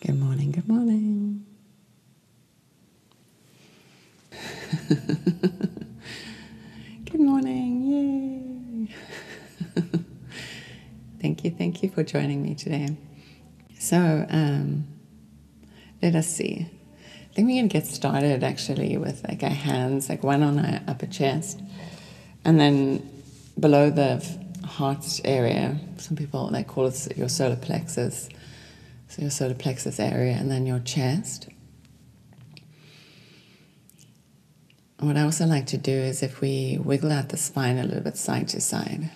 Good morning, good morning. good morning, yay. thank you, thank you for joining me today. So, um, let us see. I think going to get started actually with like our hands, like one on our upper chest, and then below the heart area. Some people they call it your solar plexus. So your solar plexus area, and then your chest. what I also like to do is if we wiggle out the spine a little bit side to side.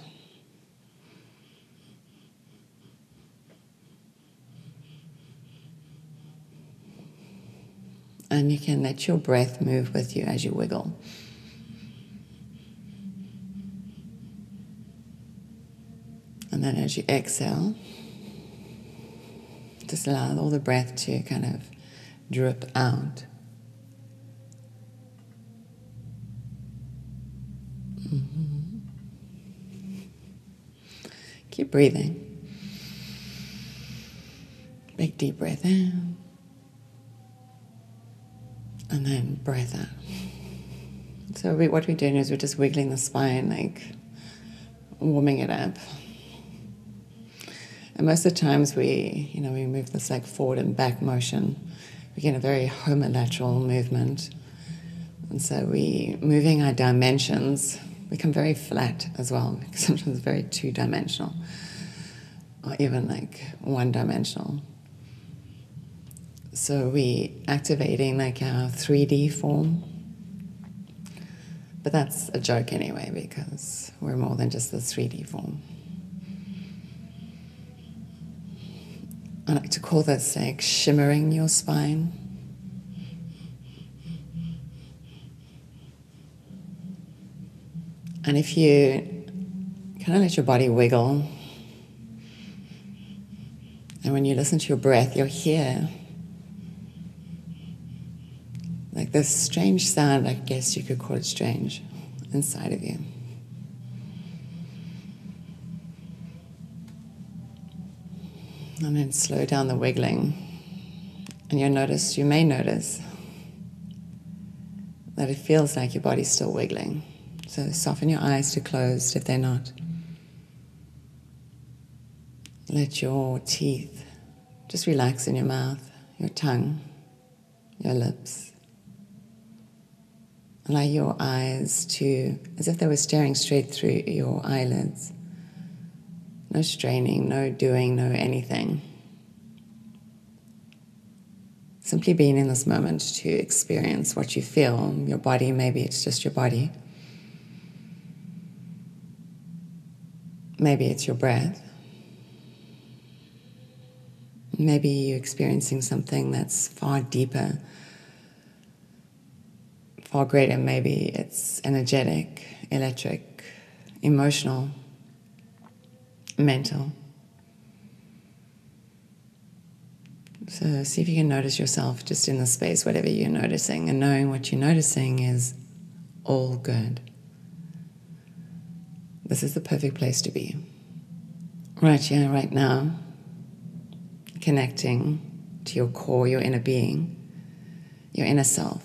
And you can let your breath move with you as you wiggle. And then as you exhale, just allow all the breath to kind of drip out. Mm-hmm. Keep breathing. Big deep breath in. And then breath out. So we, what we're doing is we're just wiggling the spine, like warming it up. And most of the times we, you know, we move this like forward and back motion. We get a very homolateral movement. And so we moving our dimensions become very flat as well, sometimes very two dimensional, or even like one dimensional. So we activating like our 3D form. But that's a joke anyway, because we're more than just the 3D form. I like to call this like shimmering your spine. And if you kind of let your body wiggle, and when you listen to your breath, you'll hear like this strange sound, I guess you could call it strange, inside of you. And then slow down the wiggling. And you'll notice, you may notice that it feels like your body's still wiggling. So soften your eyes to closed if they're not. Let your teeth just relax in your mouth, your tongue, your lips. Allow your eyes to, as if they were staring straight through your eyelids. No straining, no doing, no anything. Simply being in this moment to experience what you feel, your body, maybe it's just your body. Maybe it's your breath. Maybe you're experiencing something that's far deeper, far greater. Maybe it's energetic, electric, emotional mental. So see if you can notice yourself just in the space, whatever you're noticing, and knowing what you're noticing is all good. This is the perfect place to be. Right here, right now, connecting to your core, your inner being, your inner self,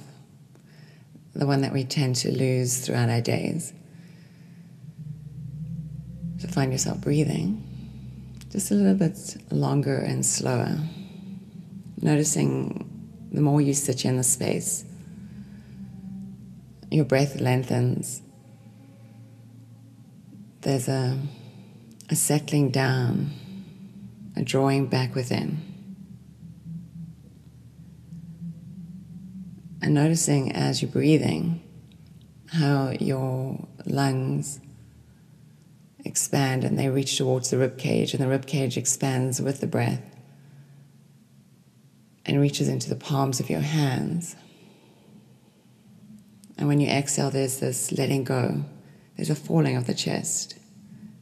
the one that we tend to lose throughout our days to find yourself breathing just a little bit longer and slower. Noticing the more you sit in the space, your breath lengthens. There's a, a settling down, a drawing back within. And noticing as you're breathing how your lungs expand and they reach towards the rib cage, and the rib cage expands with the breath and reaches into the palms of your hands. And when you exhale, there's this letting go, there's a falling of the chest,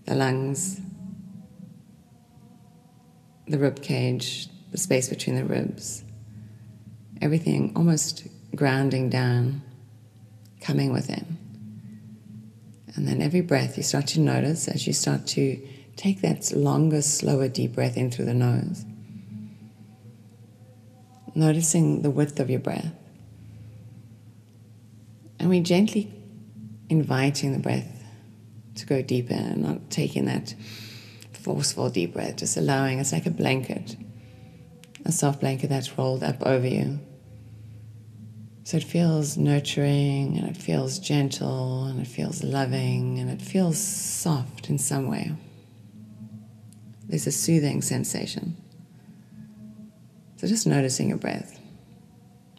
the lungs, the rib cage, the space between the ribs, everything almost grounding down, coming within. And then every breath you start to notice as you start to take that longer, slower, deep breath in through the nose. noticing the width of your breath. And we gently inviting the breath to go deeper not taking that forceful deep breath, just allowing it's like a blanket, a soft blanket that's rolled up over you. So it feels nurturing and it feels gentle and it feels loving and it feels soft in some way. There's a soothing sensation. So just noticing your breath.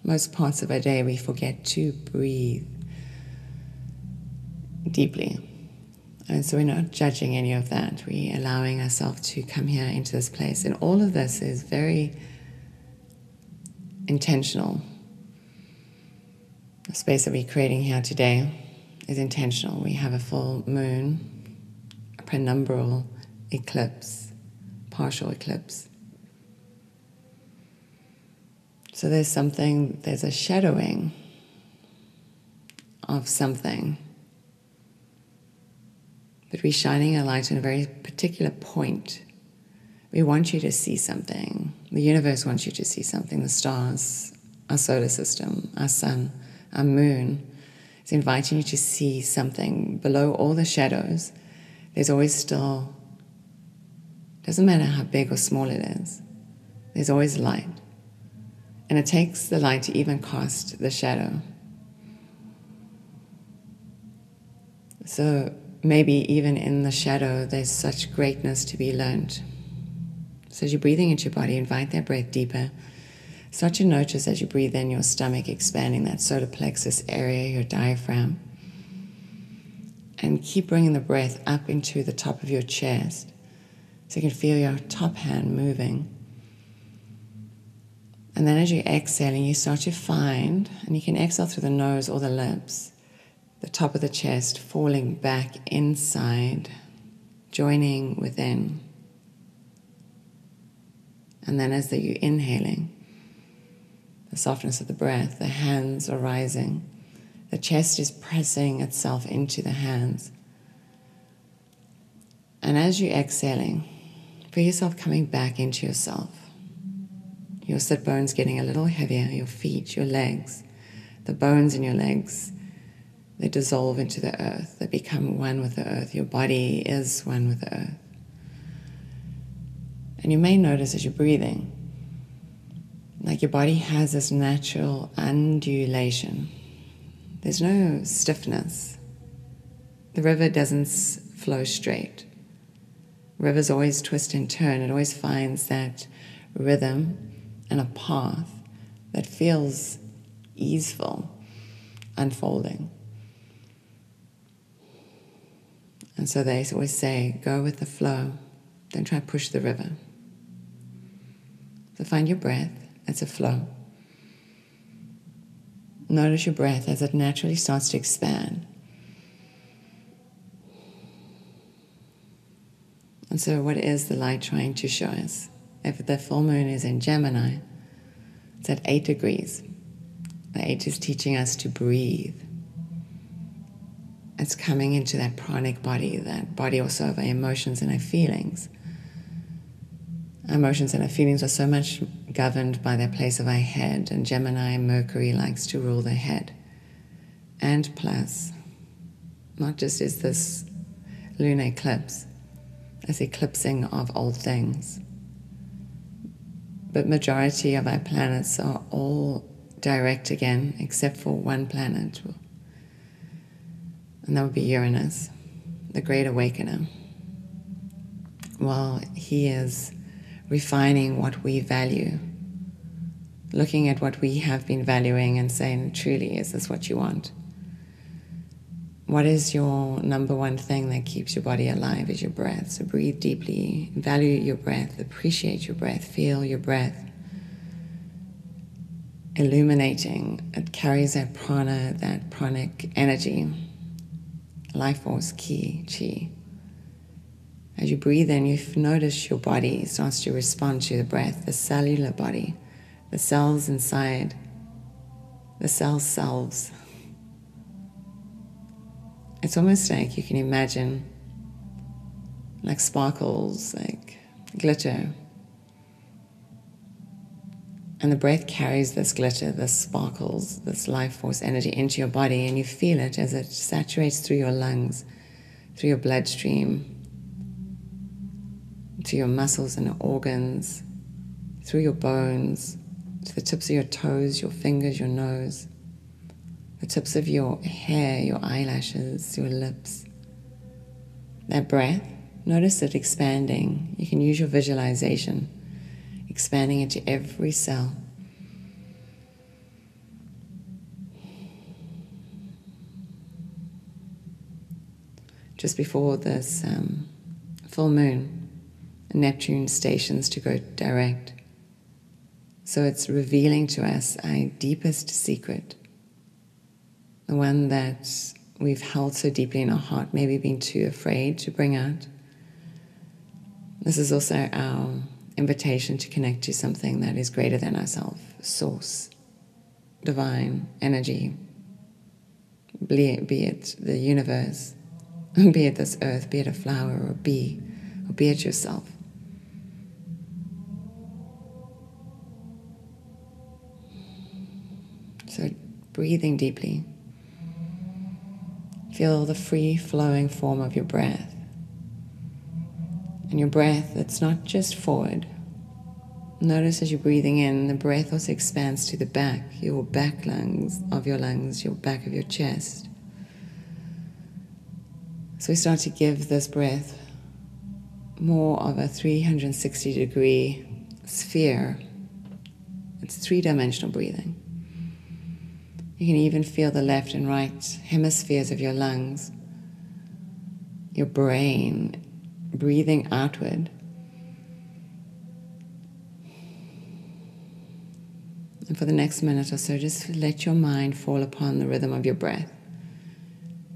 Most parts of our day we forget to breathe deeply. And so we're not judging any of that. We're allowing ourselves to come here into this place. And all of this is very intentional. The space that we're creating here today is intentional. We have a full moon, a penumbral eclipse, partial eclipse. So there's something, there's a shadowing of something but we're shining a light on a very particular point. We want you to see something. The universe wants you to see something. The stars, our solar system, our sun, our moon is inviting you to see something below all the shadows. There's always still, doesn't matter how big or small it is, there's always light. And it takes the light to even cast the shadow. So maybe even in the shadow, there's such greatness to be learned. So as you're breathing into your body, invite that breath deeper. Start to notice as you breathe in your stomach expanding that solar plexus area, your diaphragm. And keep bringing the breath up into the top of your chest so you can feel your top hand moving. And then as you're exhaling, you start to find, and you can exhale through the nose or the lips, the top of the chest falling back inside, joining within. And then as you're inhaling, the softness of the breath, the hands are rising, the chest is pressing itself into the hands. And as you're exhaling, feel yourself coming back into yourself. Your sit bones getting a little heavier, your feet, your legs, the bones in your legs they dissolve into the earth. They become one with the earth. Your body is one with the earth. And you may notice as you're breathing, like your body has this natural undulation. There's no stiffness. The river doesn't flow straight. Rivers always twist and turn. It always finds that rhythm and a path that feels easeful unfolding. And so they always say, go with the flow, don't try to push the river. So find your breath as a flow. Notice your breath as it naturally starts to expand. And so, what is the light trying to show us? If the full moon is in Gemini, it's at eight degrees. The eight is teaching us to breathe. It's coming into that pranic body, that body also of our emotions and our feelings. Emotions and our feelings are so much governed by their place of our head, and Gemini Mercury likes to rule the head. And plus, not just is this lunar eclipse, as eclipsing of old things, but majority of our planets are all direct again, except for one planet, and that would be Uranus, the great awakener. While he is refining what we value, looking at what we have been valuing and saying, truly, is this what you want? What is your number one thing that keeps your body alive? Is your breath. So breathe deeply, value your breath, appreciate your breath, feel your breath illuminating. It carries that prana, that pranic energy life force, ki, chi. As you breathe in, you notice your body starts to respond to the breath, the cellular body, the cells inside, the cell selves. It's almost like you can imagine like sparkles, like glitter. And the breath carries this glitter, this sparkles, this life force energy into your body, and you feel it as it saturates through your lungs, through your bloodstream, to your muscles and organs, through your bones, to the tips of your toes, your fingers, your nose, the tips of your hair, your eyelashes, your lips. That breath, notice it expanding. You can use your visualization, expanding into every cell. Just before this um, full moon, Neptune stations to go direct. So it's revealing to us our deepest secret, the one that we've held so deeply in our heart, maybe been too afraid to bring out. This is also our invitation to connect to something that is greater than ourselves source, divine energy, be it, be it the universe, be it this earth, be it a flower or a bee, or be it yourself. So, breathing deeply. Feel the free flowing form of your breath. And your breath, it's not just forward. Notice as you're breathing in, the breath also expands to the back, your back lungs of your lungs, your back of your chest. So we start to give this breath more of a 360 degree sphere. It's three dimensional breathing. You can even feel the left and right hemispheres of your lungs, your brain breathing outward. And for the next minute or so, just let your mind fall upon the rhythm of your breath.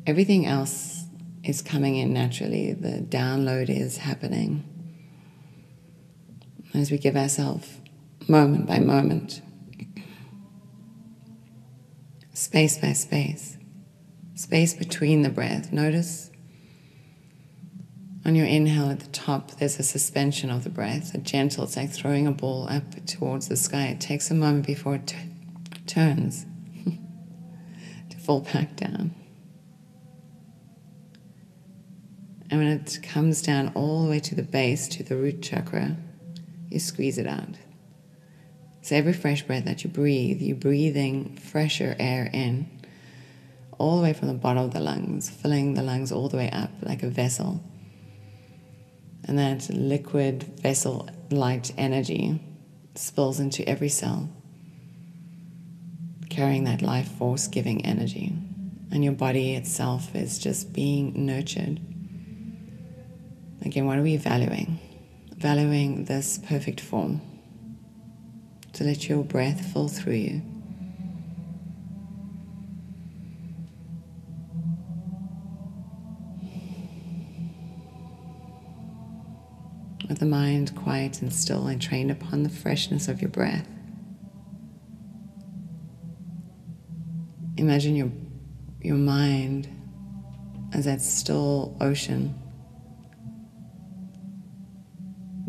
Everything else is coming in naturally, the download is happening. As we give ourselves moment by moment space by space, space between the breath. Notice on your inhale at the top, there's a suspension of the breath, a gentle, it's like throwing a ball up towards the sky. It takes a moment before it t- turns to fall back down. And when it comes down all the way to the base, to the root chakra, you squeeze it out. So every fresh breath that you breathe, you're breathing fresher air in, all the way from the bottom of the lungs, filling the lungs all the way up like a vessel. And that liquid vessel light energy spills into every cell, carrying that life force giving energy. And your body itself is just being nurtured. Again, what are we valuing? Valuing this perfect form to let your breath fall through you. With the mind quiet and still and trained upon the freshness of your breath. Imagine your, your mind as that still ocean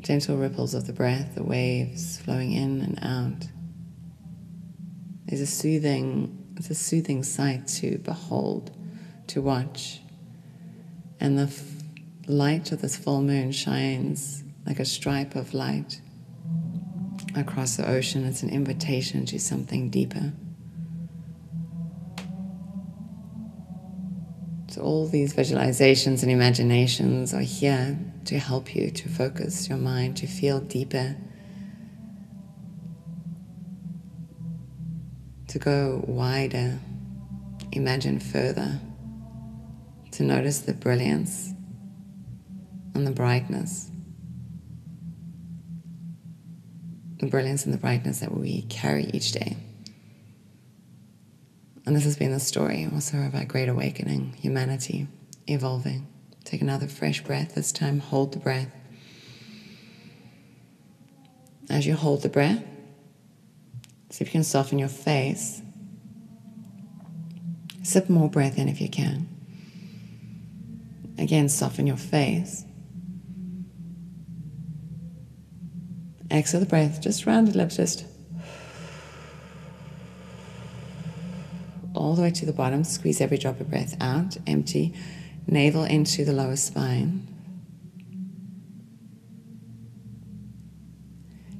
gentle ripples of the breath, the waves flowing in and out. There's a soothing, it's a soothing sight to behold, to watch. And the f- light of this full moon shines like a stripe of light across the ocean. It's an invitation to something deeper. So, all these visualizations and imaginations are here to help you to focus your mind, to feel deeper, to go wider, imagine further, to notice the brilliance and the brightness. The brilliance and the brightness that we carry each day. And this has been the story also of our great awakening, humanity evolving. Take another fresh breath. This time, hold the breath. As you hold the breath, see if you can soften your face. Sip more breath in if you can. Again, soften your face. Exhale the breath, just round the lips, just all the way to the bottom. Squeeze every drop of breath out, empty. Navel into the lower spine.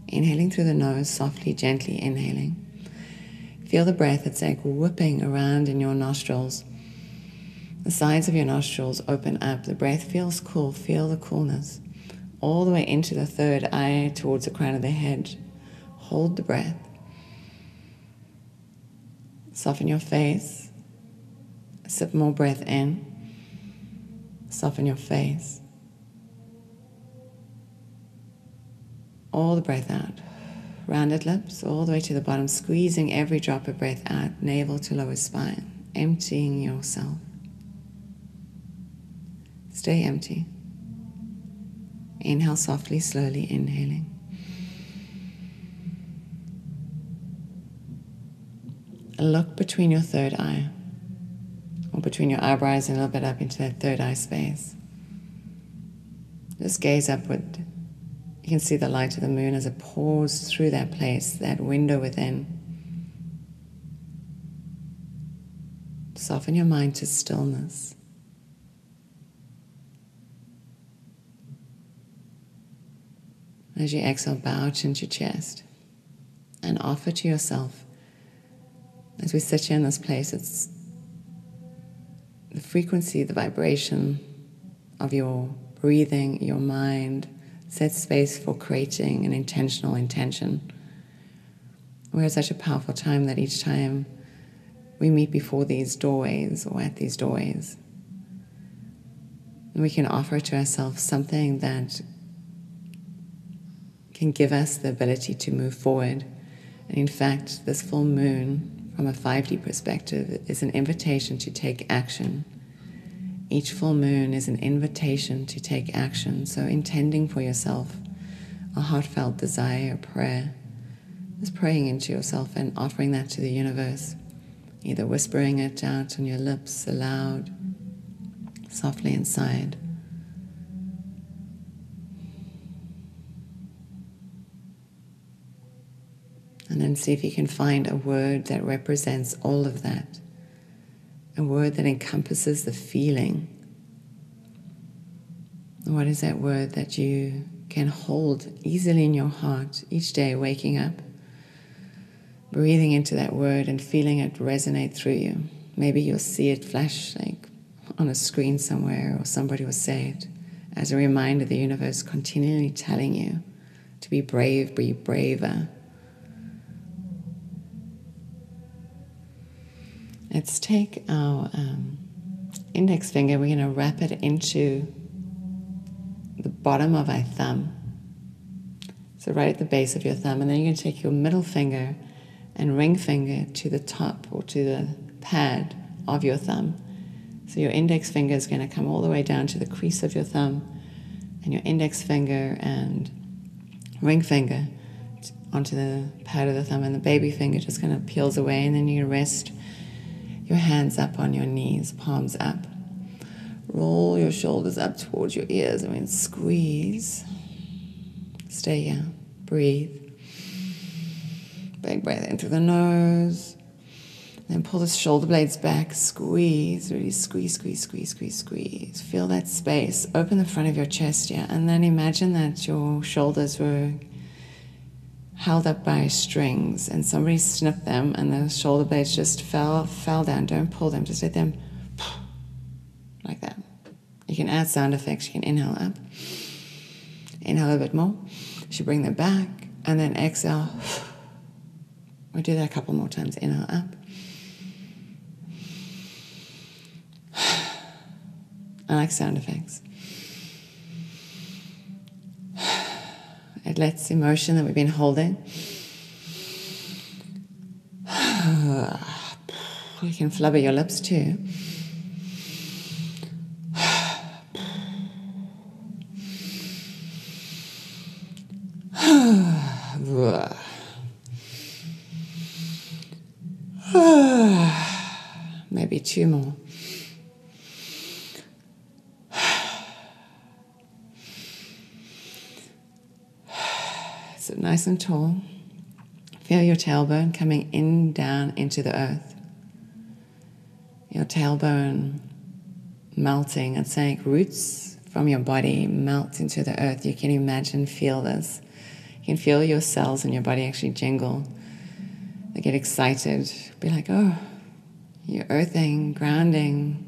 Inhaling through the nose, softly, gently inhaling. Feel the breath, it's like whipping around in your nostrils. The sides of your nostrils open up. The breath feels cool. Feel the coolness. All the way into the third eye towards the crown of the head. Hold the breath. Soften your face. Sip more breath in. Soften your face. All the breath out. Rounded lips all the way to the bottom, squeezing every drop of breath out, navel to lower spine, emptying yourself. Stay empty. Inhale softly, slowly inhaling. Look between your third eye, or between your eyebrows and a little bit up into that third eye space. Just gaze upward. You can see the light of the moon as it pours through that place, that window within. Soften your mind to stillness. As you exhale, bow into your chest and offer to yourself, as we sit here in this place, it's the frequency, the vibration of your breathing, your mind, set space for creating an intentional intention. We're at such a powerful time that each time we meet before these doorways or at these doorways, we can offer to ourselves something that can give us the ability to move forward. And in fact, this full moon, from a 5D perspective, is an invitation to take action. Each full moon is an invitation to take action. So, intending for yourself a heartfelt desire, prayer, is praying into yourself and offering that to the universe, either whispering it out on your lips aloud, softly inside And then see if you can find a word that represents all of that. A word that encompasses the feeling. What is that word that you can hold easily in your heart each day, waking up, breathing into that word and feeling it resonate through you? Maybe you'll see it flash like on a screen somewhere, or somebody will say it as a reminder the universe continually telling you to be brave, be braver Let's take our um, index finger, we're going to wrap it into the bottom of our thumb. So, right at the base of your thumb, and then you're going to take your middle finger and ring finger to the top or to the pad of your thumb. So, your index finger is going to come all the way down to the crease of your thumb, and your index finger and ring finger onto the pad of the thumb, and the baby finger just kind of peels away, and then to rest your hands up on your knees, palms up. Roll your shoulders up towards your ears. I mean, squeeze. Stay here. Breathe. Big breath in through the nose. Then pull the shoulder blades back. Squeeze. Really squeeze, squeeze, squeeze, squeeze, squeeze. Feel that space. Open the front of your chest here. And then imagine that your shoulders were held up by strings and somebody snipped them and the shoulder blades just fell fell down. Don't pull them just let them like that. You can add sound effects you can inhale up inhale a bit more. You should bring them back and then exhale. We'll do that a couple more times. Inhale up. I like sound effects It lets emotion that we've been holding. You can flubber your lips too. Maybe two more. Nice and tall. Feel your tailbone coming in down into the earth. your tailbone melting. It's like roots from your body melt into the earth. You can imagine, feel this. You can feel your cells in your body actually jingle. They get excited. Be like, oh, you're earthing, grounding.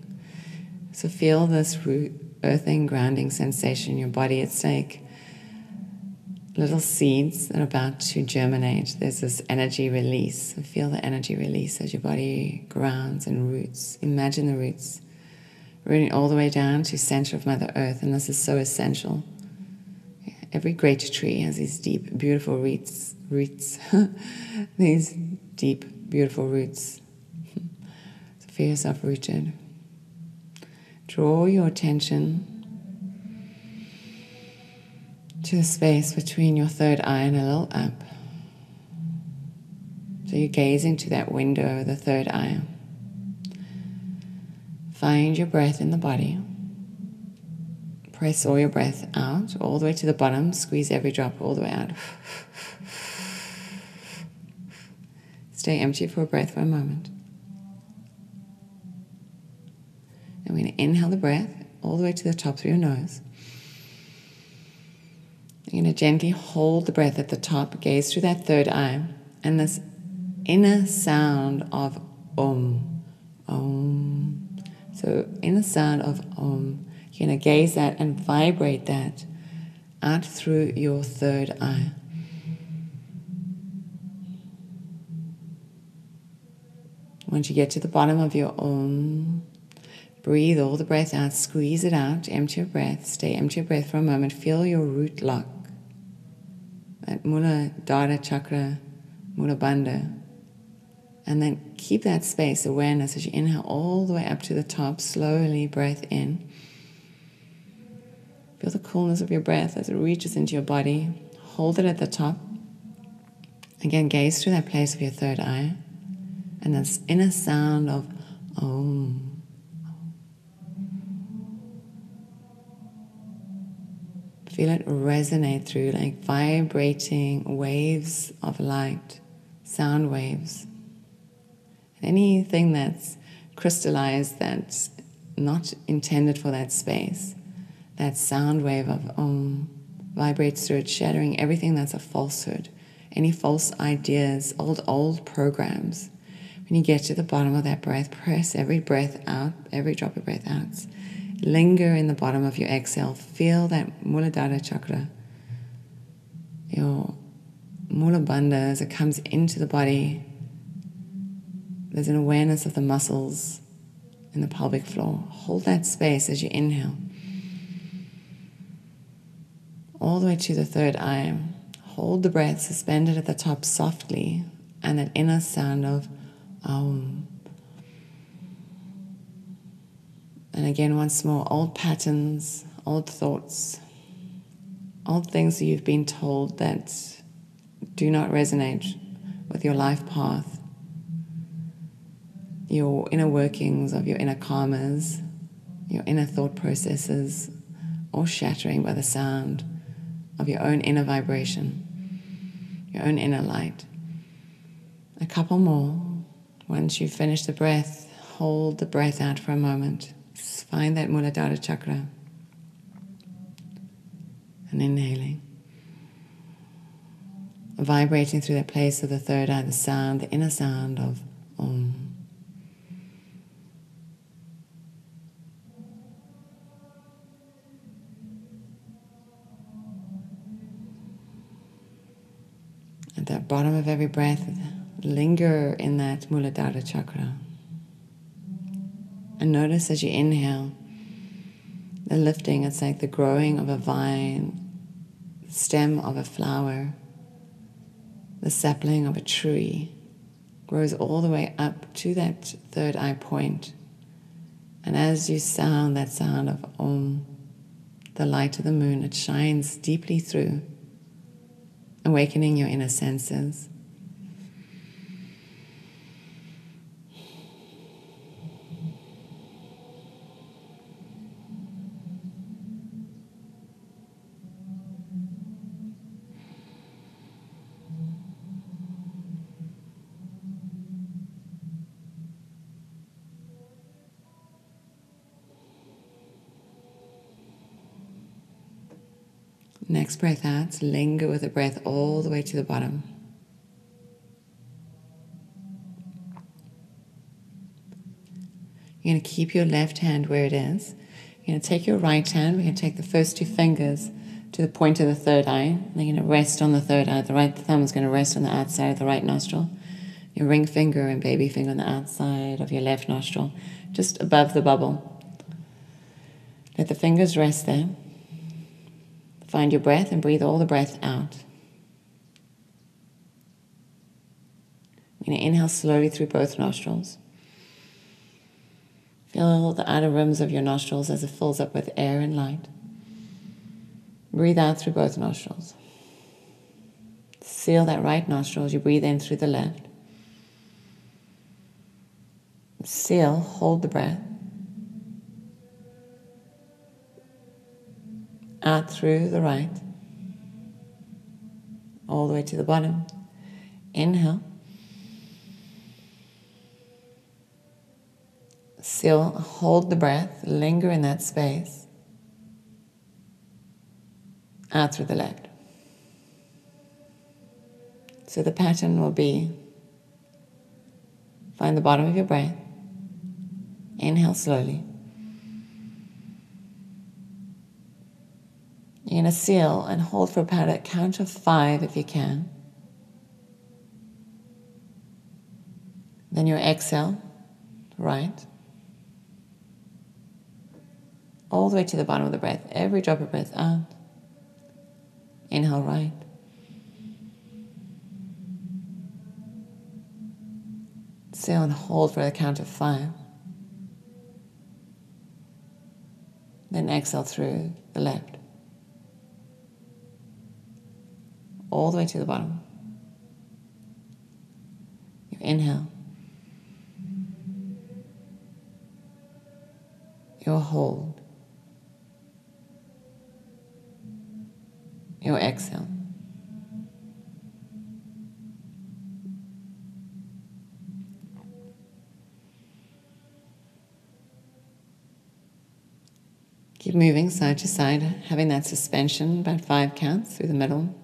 So feel this root, earthing, grounding sensation in your body. It's like little seeds that are about to germinate. There's this energy release. Feel the energy release as your body grounds and roots. Imagine the roots rooting all the way down to center of Mother Earth, and this is so essential. Every great tree has these deep, beautiful roots. Roots, these deep, beautiful roots. so feel yourself rooted. Draw your attention to the space between your third eye and a little up. So you gaze into that window, of the third eye. Find your breath in the body. Press all your breath out, all the way to the bottom. Squeeze every drop all the way out. Stay empty for a breath for a moment. And we're going to inhale the breath all the way to the top of your nose. You're going to gently hold the breath at the top, gaze through that third eye, and this inner sound of Om, Om. So, inner sound of Om. You're going to gaze that and vibrate that out through your third eye. Once you get to the bottom of your Om, breathe all the breath out, squeeze it out, empty your breath, stay empty your breath for a moment, feel your root lock at Muladhara Chakra, Mula Bandha. And then keep that space, awareness as you inhale all the way up to the top, slowly breath in. Feel the coolness of your breath as it reaches into your body. Hold it at the top. Again, gaze through that place of your third eye. And this inner sound of Om. Feel it resonate through like vibrating waves of light, sound waves. Anything that's crystallized that's not intended for that space, that sound wave of Om vibrates through it, shattering everything that's a falsehood, any false ideas, old, old programs. When you get to the bottom of that breath, press every breath out, every drop of breath out Linger in the bottom of your exhale. Feel that Muladhara chakra, your Mula Bandha, as it comes into the body. There's an awareness of the muscles in the pelvic floor. Hold that space as you inhale. All the way to the third eye. Hold the breath suspended at the top softly, and that inner sound of Aum. And again, once more, old patterns, old thoughts, old things that you've been told that do not resonate with your life path, your inner workings of your inner karmas, your inner thought processes, all shattering by the sound of your own inner vibration, your own inner light. A couple more. Once you finish the breath, hold the breath out for a moment. Find that Muladhara chakra. And inhaling. Vibrating through that place of the third eye, the sound, the inner sound of Om. At the bottom of every breath, linger in that Muladhara chakra. And notice as you inhale, the lifting, it's like the growing of a vine, stem of a flower, the sapling of a tree grows all the way up to that third eye point. And as you sound that sound of Om, the light of the moon, it shines deeply through, awakening your inner senses. Next breath out, linger with the breath all the way to the bottom. You're going to keep your left hand where it is. You're going to take your right hand, we're going to take the first two fingers to the point of the third eye. They're going to rest on the third eye. The right thumb is going to rest on the outside of the right nostril. Your ring finger and baby finger on the outside of your left nostril, just above the bubble. Let the fingers rest there. Find your breath and breathe all the breath out. You're going to inhale slowly through both nostrils. Feel the outer rims of your nostrils as it fills up with air and light. Breathe out through both nostrils. Seal that right nostril as you breathe in through the left. Seal, hold the breath. Out through the right, all the way to the bottom. Inhale. Still hold the breath, linger in that space. Out through the left. So the pattern will be find the bottom of your breath, inhale slowly. You're going to seal and hold for about a count of five if you can. Then you exhale, right all the way to the bottom of the breath. Every drop of breath out. Inhale right. Seal and hold for a count of five. Then exhale through the left. All the way to the bottom. You inhale. You hold. your exhale. Keep moving side to side, having that suspension about five counts through the middle.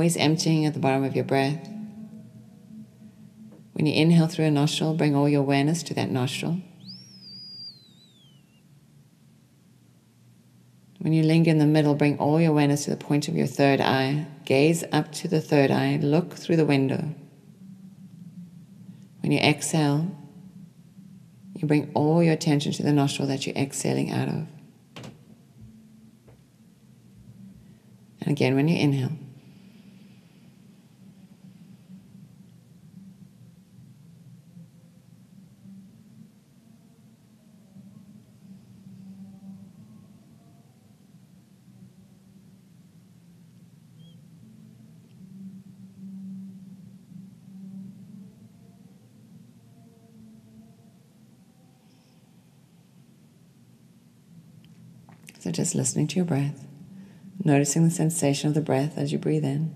Always emptying at the bottom of your breath. When you inhale through a nostril, bring all your awareness to that nostril. When you linger in the middle, bring all your awareness to the point of your third eye. Gaze up to the third eye. Look through the window. When you exhale, you bring all your attention to the nostril that you're exhaling out of. And again, when you inhale, Just listening to your breath, noticing the sensation of the breath as you breathe in.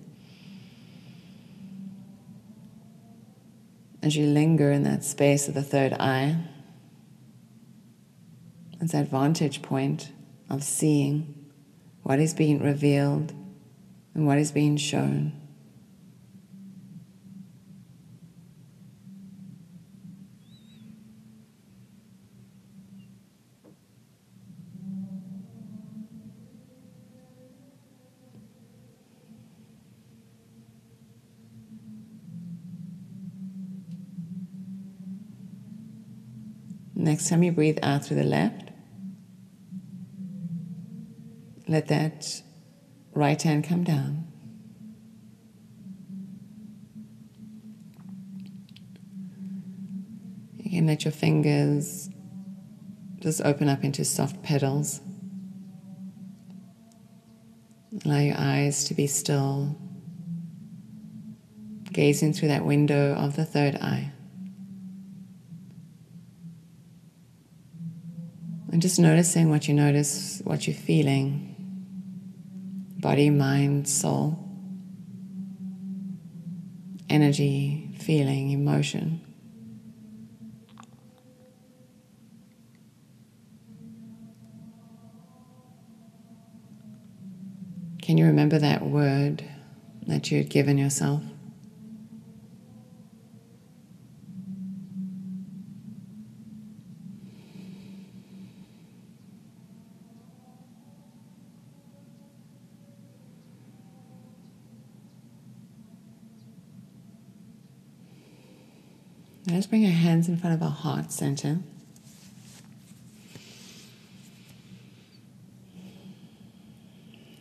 As you linger in that space of the third eye, it's that vantage point of seeing what is being revealed and what is being shown. Next time you breathe out through the left, let that right hand come down. You can let your fingers just open up into soft petals. Allow your eyes to be still, gazing through that window of the third eye. And just noticing what you notice, what you're feeling body, mind, soul, energy, feeling, emotion. Can you remember that word that you had given yourself? Let's bring our hands in front of our heart center.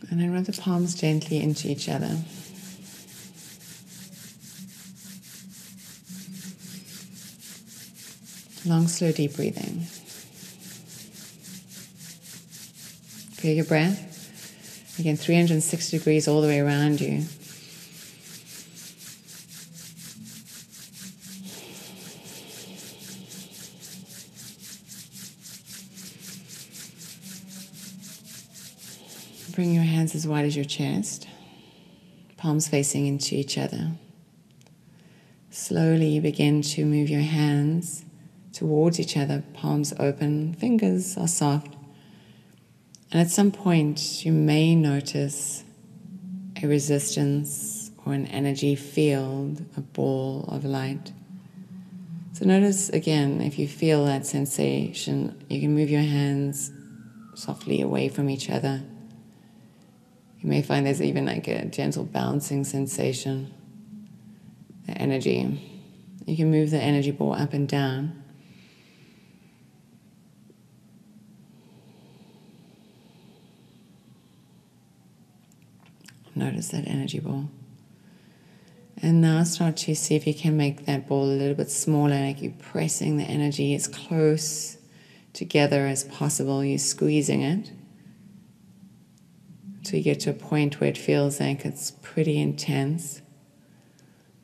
And then rub the palms gently into each other. Long, slow, deep breathing. Feel your breath. Again, 360 degrees all the way around you. Bring your as wide as your chest, palms facing into each other. Slowly you begin to move your hands towards each other, palms open, fingers are soft. And at some point, you may notice a resistance or an energy field, a ball of light. So notice again, if you feel that sensation, you can move your hands softly away from each other you may find there's even like a gentle bouncing sensation, the energy. You can move the energy ball up and down. Notice that energy ball. And now start to see if you can make that ball a little bit smaller, like you're pressing the energy as close together as possible. You're squeezing it. So you get to a point where it feels like it's pretty intense.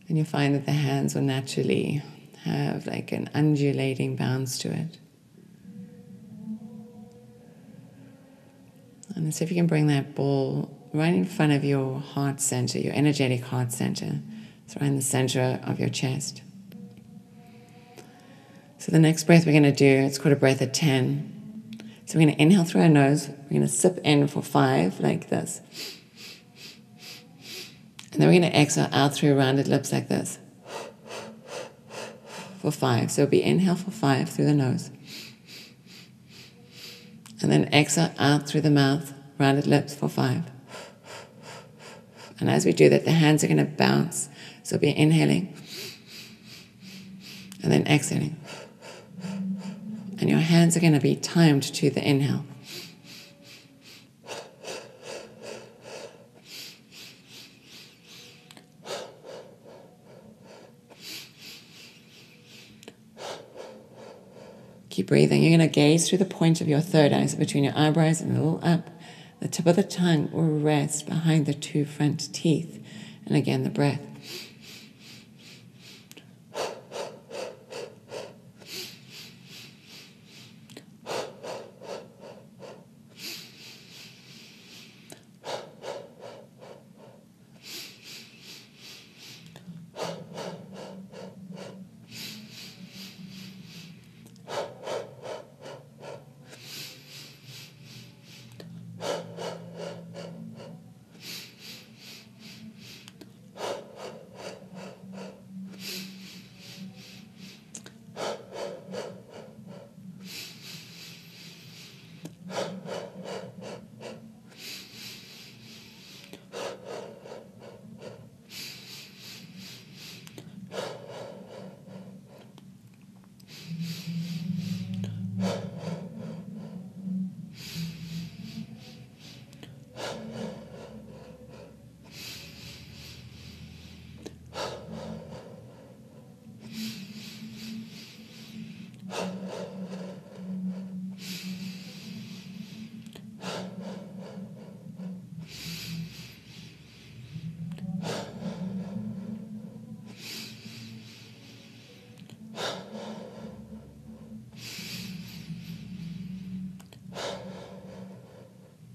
And you find that the hands will naturally have like an undulating bounce to it. And see if you can bring that ball right in front of your heart center, your energetic heart center. It's right in the center of your chest. So the next breath we're going to do, it's called a breath of 10. So we're going to inhale through our nose. We're going to sip in for five, like this. And then we're going to exhale out through rounded lips, like this, for five. So it'll be inhale for five through the nose. And then exhale out through the mouth, rounded lips for five. And as we do that, the hands are going to bounce. So be inhaling and then exhaling and your hands are going to be timed to the inhale. Keep breathing. You're going to gaze through the point of your third eye, so between your eyebrows and a little up. The tip of the tongue will rest behind the two front teeth. And again, the breath.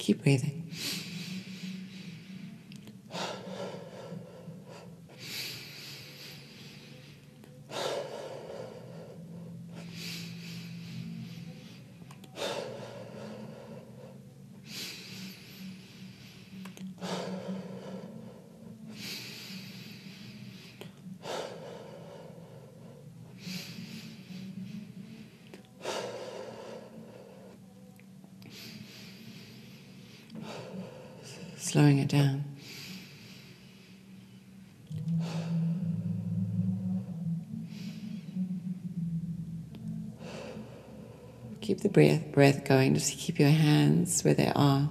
Keep breathing. Slowing it down. Keep the breath, breath going, just keep your hands where they are.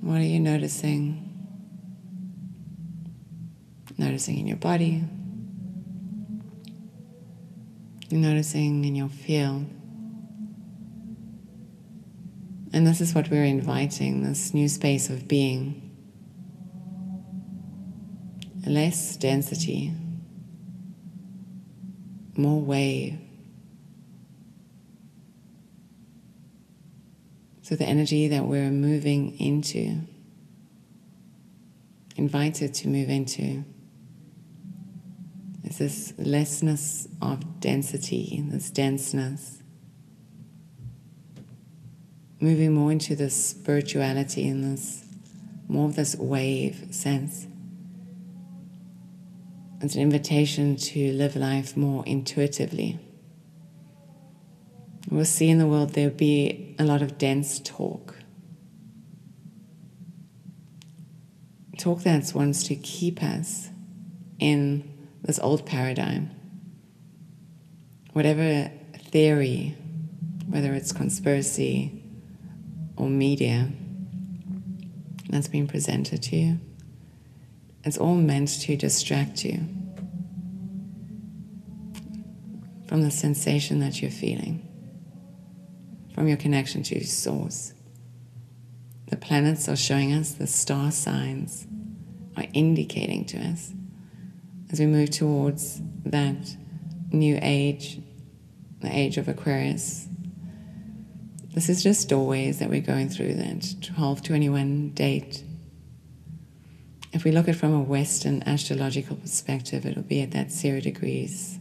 What are you noticing? Noticing in your body, you're noticing in your field. And this is what we're inviting this new space of being. Less density, more wave. So the energy that we're moving into, invited to move into, this lessness of density, this denseness. Moving more into this spirituality and this more of this wave sense. It's an invitation to live life more intuitively. We'll see in the world there'll be a lot of dense talk. Talk that wants to keep us in this old paradigm. Whatever theory, whether it's conspiracy or media, that's being presented to you, it's all meant to distract you from the sensation that you're feeling from your connection to your Source. The planets are showing us, the star signs are indicating to us as we move towards that new age, the age of Aquarius. This is just doorways that we're going through, that 12 21 date. If we look at it from a Western astrological perspective, it'll be at that zero degrees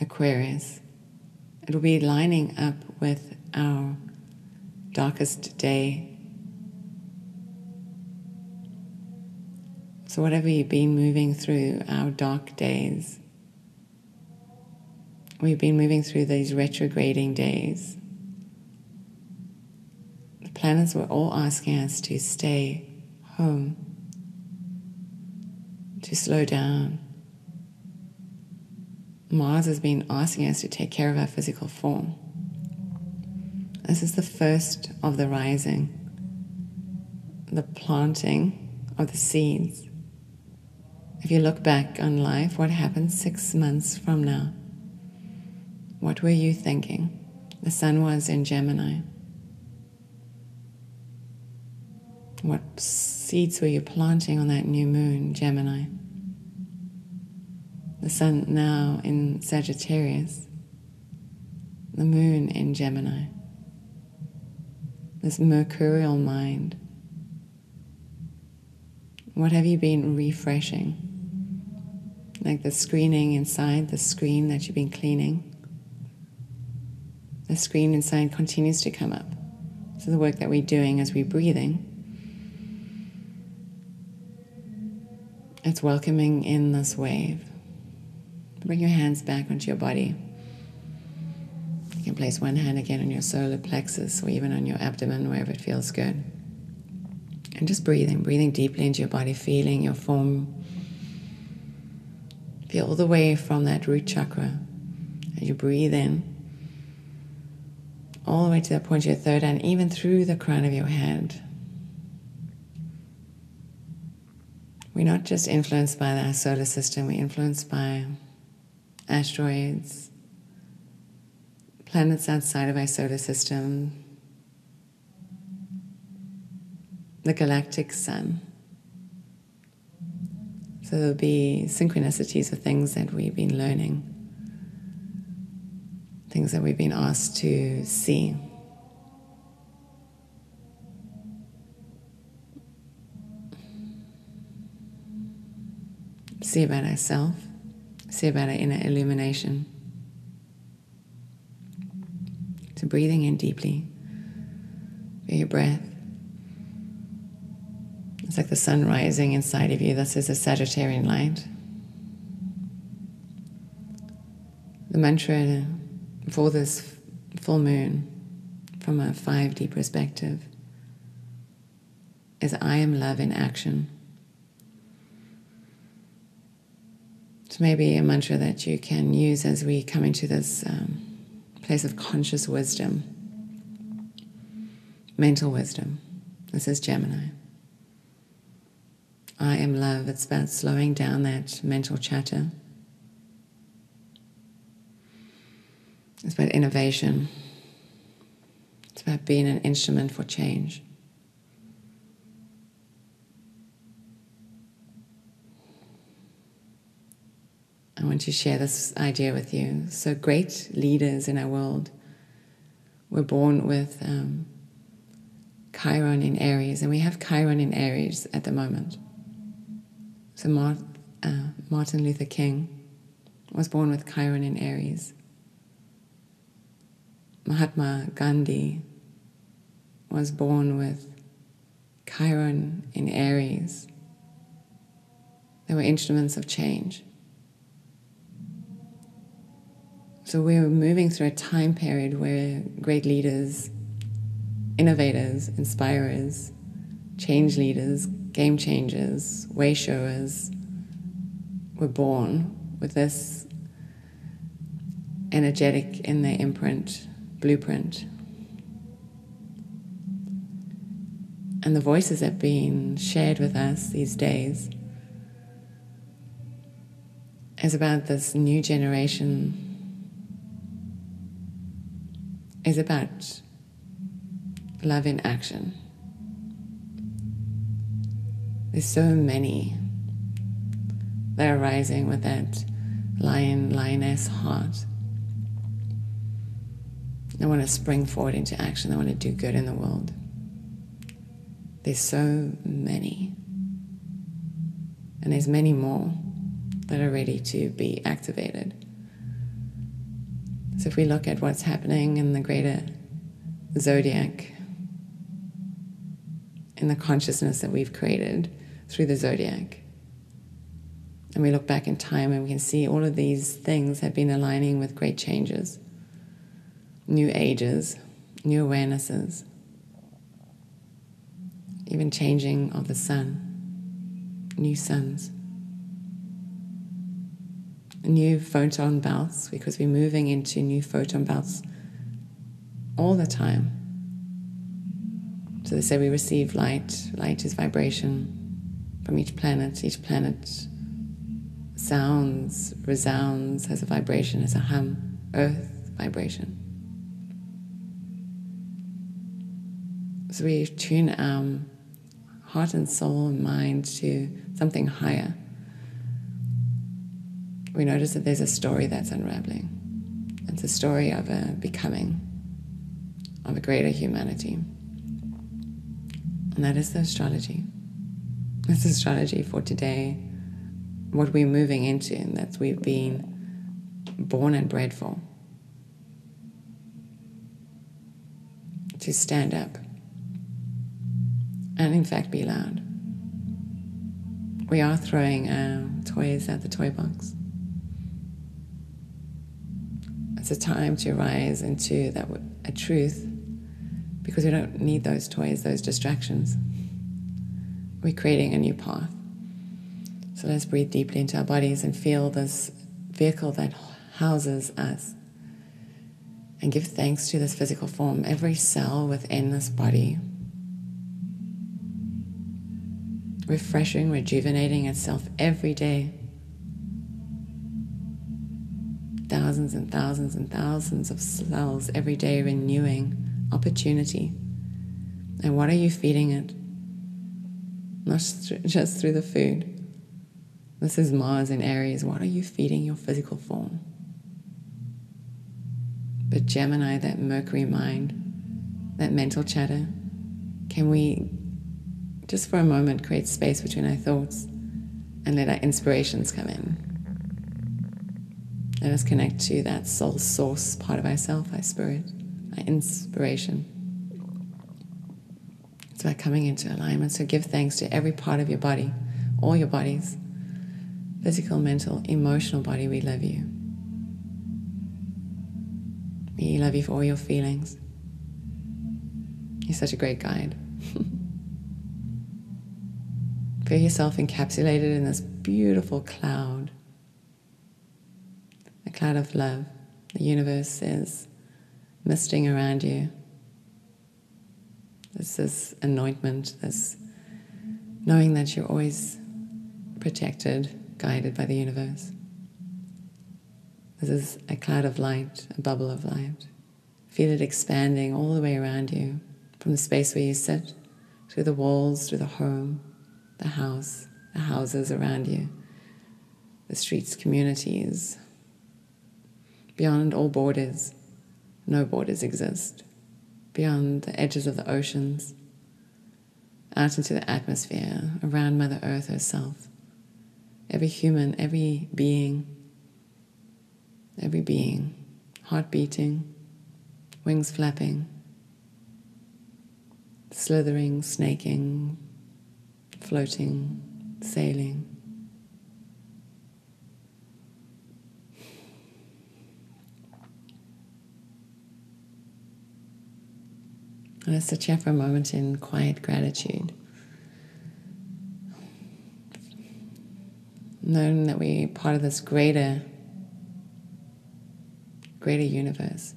Aquarius. It'll be lining up with our darkest day. So, whatever you've been moving through, our dark days, we've been moving through these retrograding days. The planets were all asking us to stay home, to slow down. Mars has been asking us to take care of our physical form. This is the first of the rising, the planting of the seeds. If you look back on life, what happened six months from now? What were you thinking? The sun was in Gemini. What seeds were you planting on that new moon, Gemini? The sun now in Sagittarius, the moon in Gemini this mercurial mind? What have you been refreshing? Like the screening inside, the screen that you've been cleaning. The screen inside continues to come up. So the work that we're doing as we're breathing, it's welcoming in this wave. Bring your hands back onto your body. You can place one hand again on your solar plexus or even on your abdomen, wherever it feels good. And just breathing, breathing deeply into your body, feeling your form. Feel all the way from that root chakra as you breathe in, all the way to the point of your third and even through the crown of your head. We're not just influenced by our solar system, we're influenced by asteroids, planets outside of our solar system, the galactic sun. There'll be synchronicities of things that we've been learning, things that we've been asked to see. See about ourselves, see about our inner illumination. So breathing in deeply. Feel your breath. It's like the sun rising inside of you. This is a Sagittarian light. The mantra for this full moon from a 5D perspective is I am love in action. It's maybe a mantra that you can use as we come into this um, place of conscious wisdom, mental wisdom. This is Gemini. I am love. It's about slowing down that mental chatter. It's about innovation. It's about being an instrument for change. I want to share this idea with you. So, great leaders in our world were born with um, Chiron in Aries, and we have Chiron in Aries at the moment. So, uh, Martin Luther King was born with Chiron in Aries. Mahatma Gandhi was born with Chiron in Aries. They were instruments of change. So we're moving through a time period where great leaders, innovators, inspirers, change leaders, game changers, way showers were born with this energetic in their imprint, blueprint. And the voices that have been shared with us these days is about this new generation is about love in action. There's so many that are rising with that lion, lioness heart. They want to spring forward into action. They want to do good in the world. There's so many. And there's many more that are ready to be activated. So if we look at what's happening in the greater zodiac, in the consciousness that we've created through the zodiac, and we look back in time and we can see all of these things have been aligning with great changes, new ages, new awarenesses, even changing of the sun, new suns new photon belts because we're moving into new photon belts all the time. So they say we receive light. Light is vibration from each planet. Each planet sounds, resounds, has a vibration, has a hum, earth vibration. So we tune our heart and soul and mind to something higher we notice that there's a story that's unraveling. It's a story of a becoming, of a greater humanity. And that is the astrology. That's the strategy for today, what we're moving into, and that we've been born and bred for. To stand up and, in fact, be loud. We are throwing uh, toys at the toy box. It's a time to rise into that a truth because we don't need those toys, those distractions. We're creating a new path. So let's breathe deeply into our bodies and feel this vehicle that houses us. And give thanks to this physical form, every cell within this body. Refreshing, rejuvenating itself every day thousands and thousands and thousands of cells every day renewing opportunity. And what are you feeding it? Not just through the food. This is Mars in Aries. What are you feeding your physical form? But Gemini, that Mercury mind, that mental chatter, can we just for a moment create space between our thoughts and let our inspirations come in? Let us connect to that soul source part of ourself, our spirit, our inspiration. About coming into alignment. So give thanks to every part of your body, all your bodies physical, mental, emotional body. We love you. We love you for all your feelings. You're such a great guide. Feel yourself encapsulated in this beautiful cloud, a cloud of love. The universe is misting around you. There's this anointment, this knowing that you're always protected, guided by the universe. This is a cloud of light, a bubble of light. Feel it expanding all the way around you, from the space where you sit, through the walls, through the home, the house, the houses around you, the streets, communities, Beyond all borders, no borders exist. Beyond the edges of the oceans, out into the atmosphere, around Mother Earth herself. Every human, every being, every being, heart beating, wings flapping, slithering, snaking, floating, sailing. Sit here for a moment in quiet gratitude. Knowing that we're part of this greater, greater universe.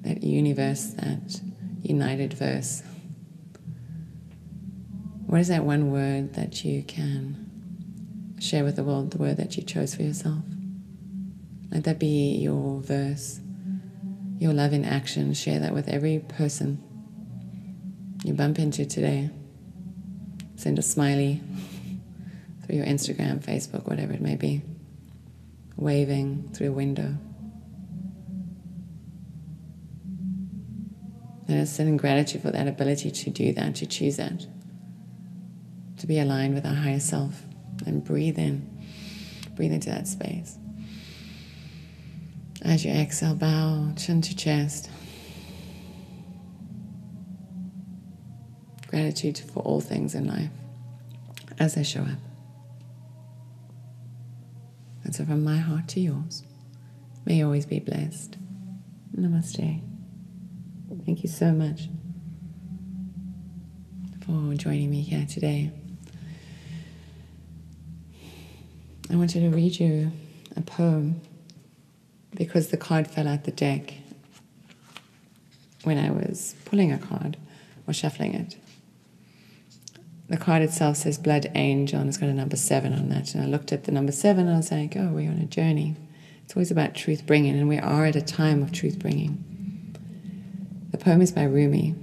That universe, that united verse. What is that one word that you can share with the world, the word that you chose for yourself? Let that be your verse your love in action. Share that with every person you bump into today. Send a smiley through your Instagram, Facebook, whatever it may be. Waving through a window. And it's in gratitude for that ability to do that, to choose that, to be aligned with our higher self and breathe in, breathe into that space. As you exhale, bow chin to chest. Gratitude for all things in life as they show up. And so, from my heart to yours, may you always be blessed. Namaste. Thank you so much for joining me here today. I wanted to read you a poem because the card fell out the deck when I was pulling a card or shuffling it. The card itself says Blood Angel and it's got a number seven on that. And I looked at the number seven and I was like, oh, we're on a journey. It's always about truth bringing, and we are at a time of truth bringing. The poem is by Rumi.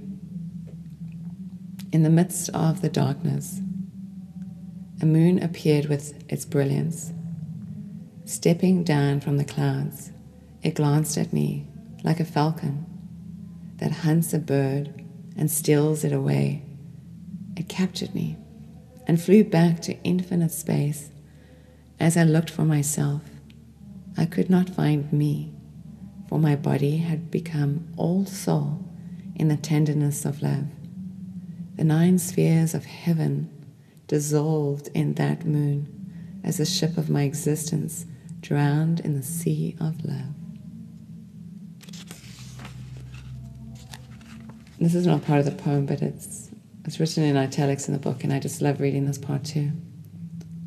In the midst of the darkness, a moon appeared with its brilliance. Stepping down from the clouds, it glanced at me like a falcon that hunts a bird and steals it away. It captured me and flew back to infinite space. As I looked for myself, I could not find me, for my body had become all soul in the tenderness of love. The nine spheres of heaven dissolved in that moon as the ship of my existence drowned in the sea of love. This is not part of the poem, but it's it's written in italics in the book, and I just love reading this part too.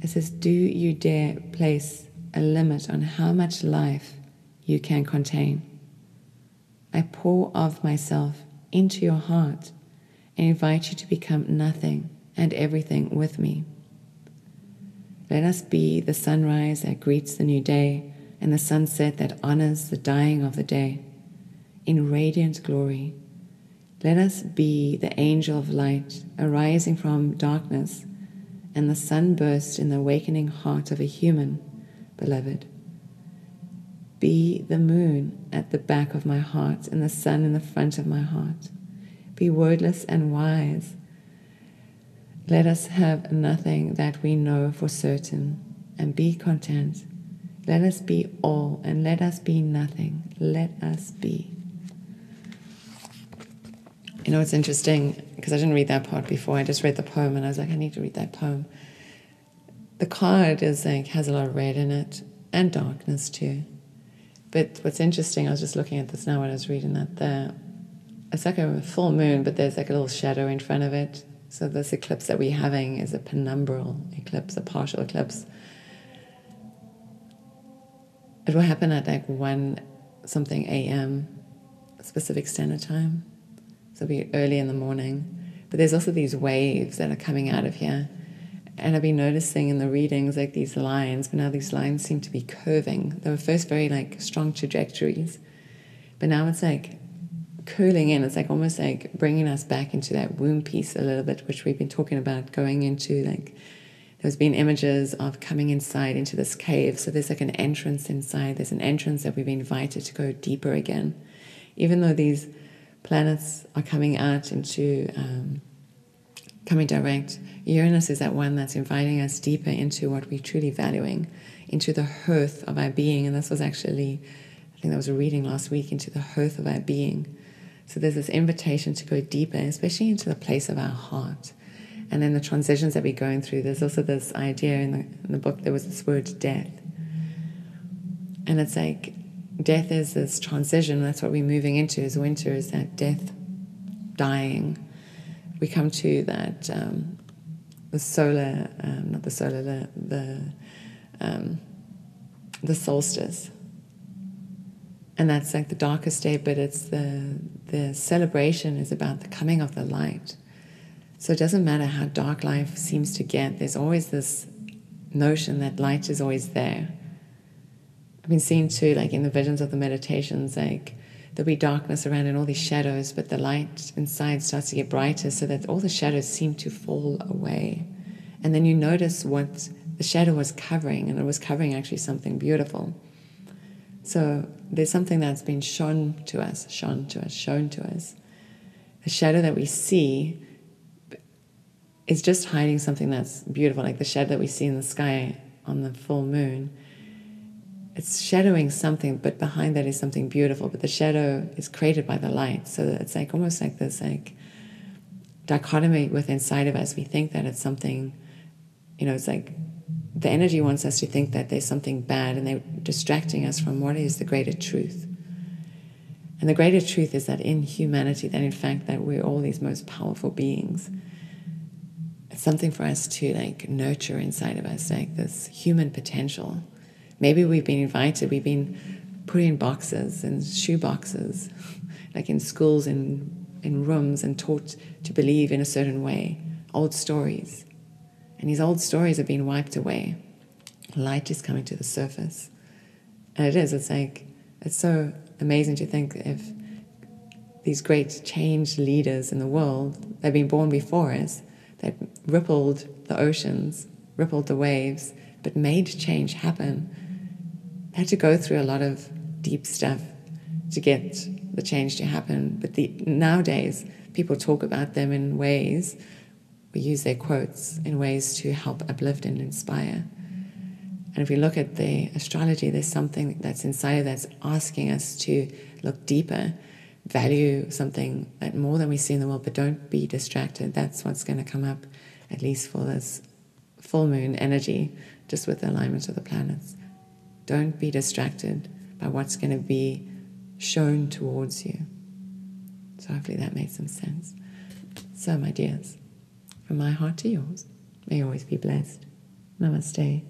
It says, Do you dare place a limit on how much life you can contain? I pour of myself into your heart and invite you to become nothing and everything with me. Let us be the sunrise that greets the new day and the sunset that honors the dying of the day. In radiant glory, let us be the angel of light arising from darkness and the sunburst in the awakening heart of a human, beloved. Be the moon at the back of my heart and the sun in the front of my heart. Be wordless and wise. Let us have nothing that we know for certain and be content. Let us be all and let us be nothing. Let us be. You know, it's interesting because I didn't read that part before. I just read the poem and I was like, I need to read that poem. The card is like has a lot of red in it, and darkness too. But what's interesting, I was just looking at this now when I was reading that there. it's like a full moon, but there's like a little shadow in front of it. So this eclipse that we're having is a penumbral eclipse, a partial eclipse. It will happen at like one something a.m. specific standard time. It'll be early in the morning. But there's also these waves that are coming out of here. And I've been noticing in the readings like these lines, but now these lines seem to be curving. They were first very like strong trajectories, but now it's like curling in. It's like almost like bringing us back into that womb piece a little bit, which we've been talking about going into. Like there's been images of coming inside into this cave. So there's like an entrance inside. There's an entrance that we've been invited to go deeper again, even though these planets are coming out into um, coming direct. Uranus is that one that's inviting us deeper into what we're truly valuing, into the hearth of our being. And this was actually, I think that was a reading last week, into the hearth of our being. So there's this invitation to go deeper, especially into the place of our heart. And then the transitions that we're going through, there's also this idea in the, in the book, there was this word death. And it's like death is this transition, that's what we're moving into, is winter, is that death, dying. We come to that, um, the solar, um, not the solar, the, the, um, the solstice. And that's like the darkest day but it's the the celebration is about the coming of the light. So it doesn't matter how dark life seems to get there's always this notion that light is always there i've been seeing too like in the visions of the meditations like there'll be darkness around and all these shadows but the light inside starts to get brighter so that all the shadows seem to fall away and then you notice what the shadow was covering and it was covering actually something beautiful so there's something that's been shown to us, shown to us, shown to us. The shadow that we see is just hiding something that's beautiful, like the shadow that we see in the sky on the full moon. It's shadowing something, but behind that is something beautiful. But the shadow is created by the light, so it's like almost like this like dichotomy within inside of us. We think that it's something, you know, it's like the energy wants us to think that there's something bad and they're distracting us from what is the greater truth. And the greater truth is that in humanity, that in fact that we're all these most powerful beings. It's something for us to like nurture inside of us, like this human potential. Maybe we've been invited, we've been put in boxes and shoe boxes, like in schools and in rooms and taught to believe in a certain way, old stories and these old stories are being wiped away. Light is coming to the surface. And it is, it's like, it's so amazing to think if these great change leaders in the world, they've been born before us, that rippled the oceans, rippled the waves, but made change happen. They had to go through a lot of deep stuff to get the change to happen. But the, nowadays, people talk about them in ways we use their quotes in ways to help uplift and inspire. And if we look at the astrology, there's something that's inside that's asking us to look deeper, value something that more than we see in the world, but don't be distracted. That's what's going to come up, at least for this full moon energy, just with the alignment of the planets. Don't be distracted by what's going to be shown towards you. So hopefully that made some sense. So, my dears. From my heart to yours. May you always be blessed. Namaste.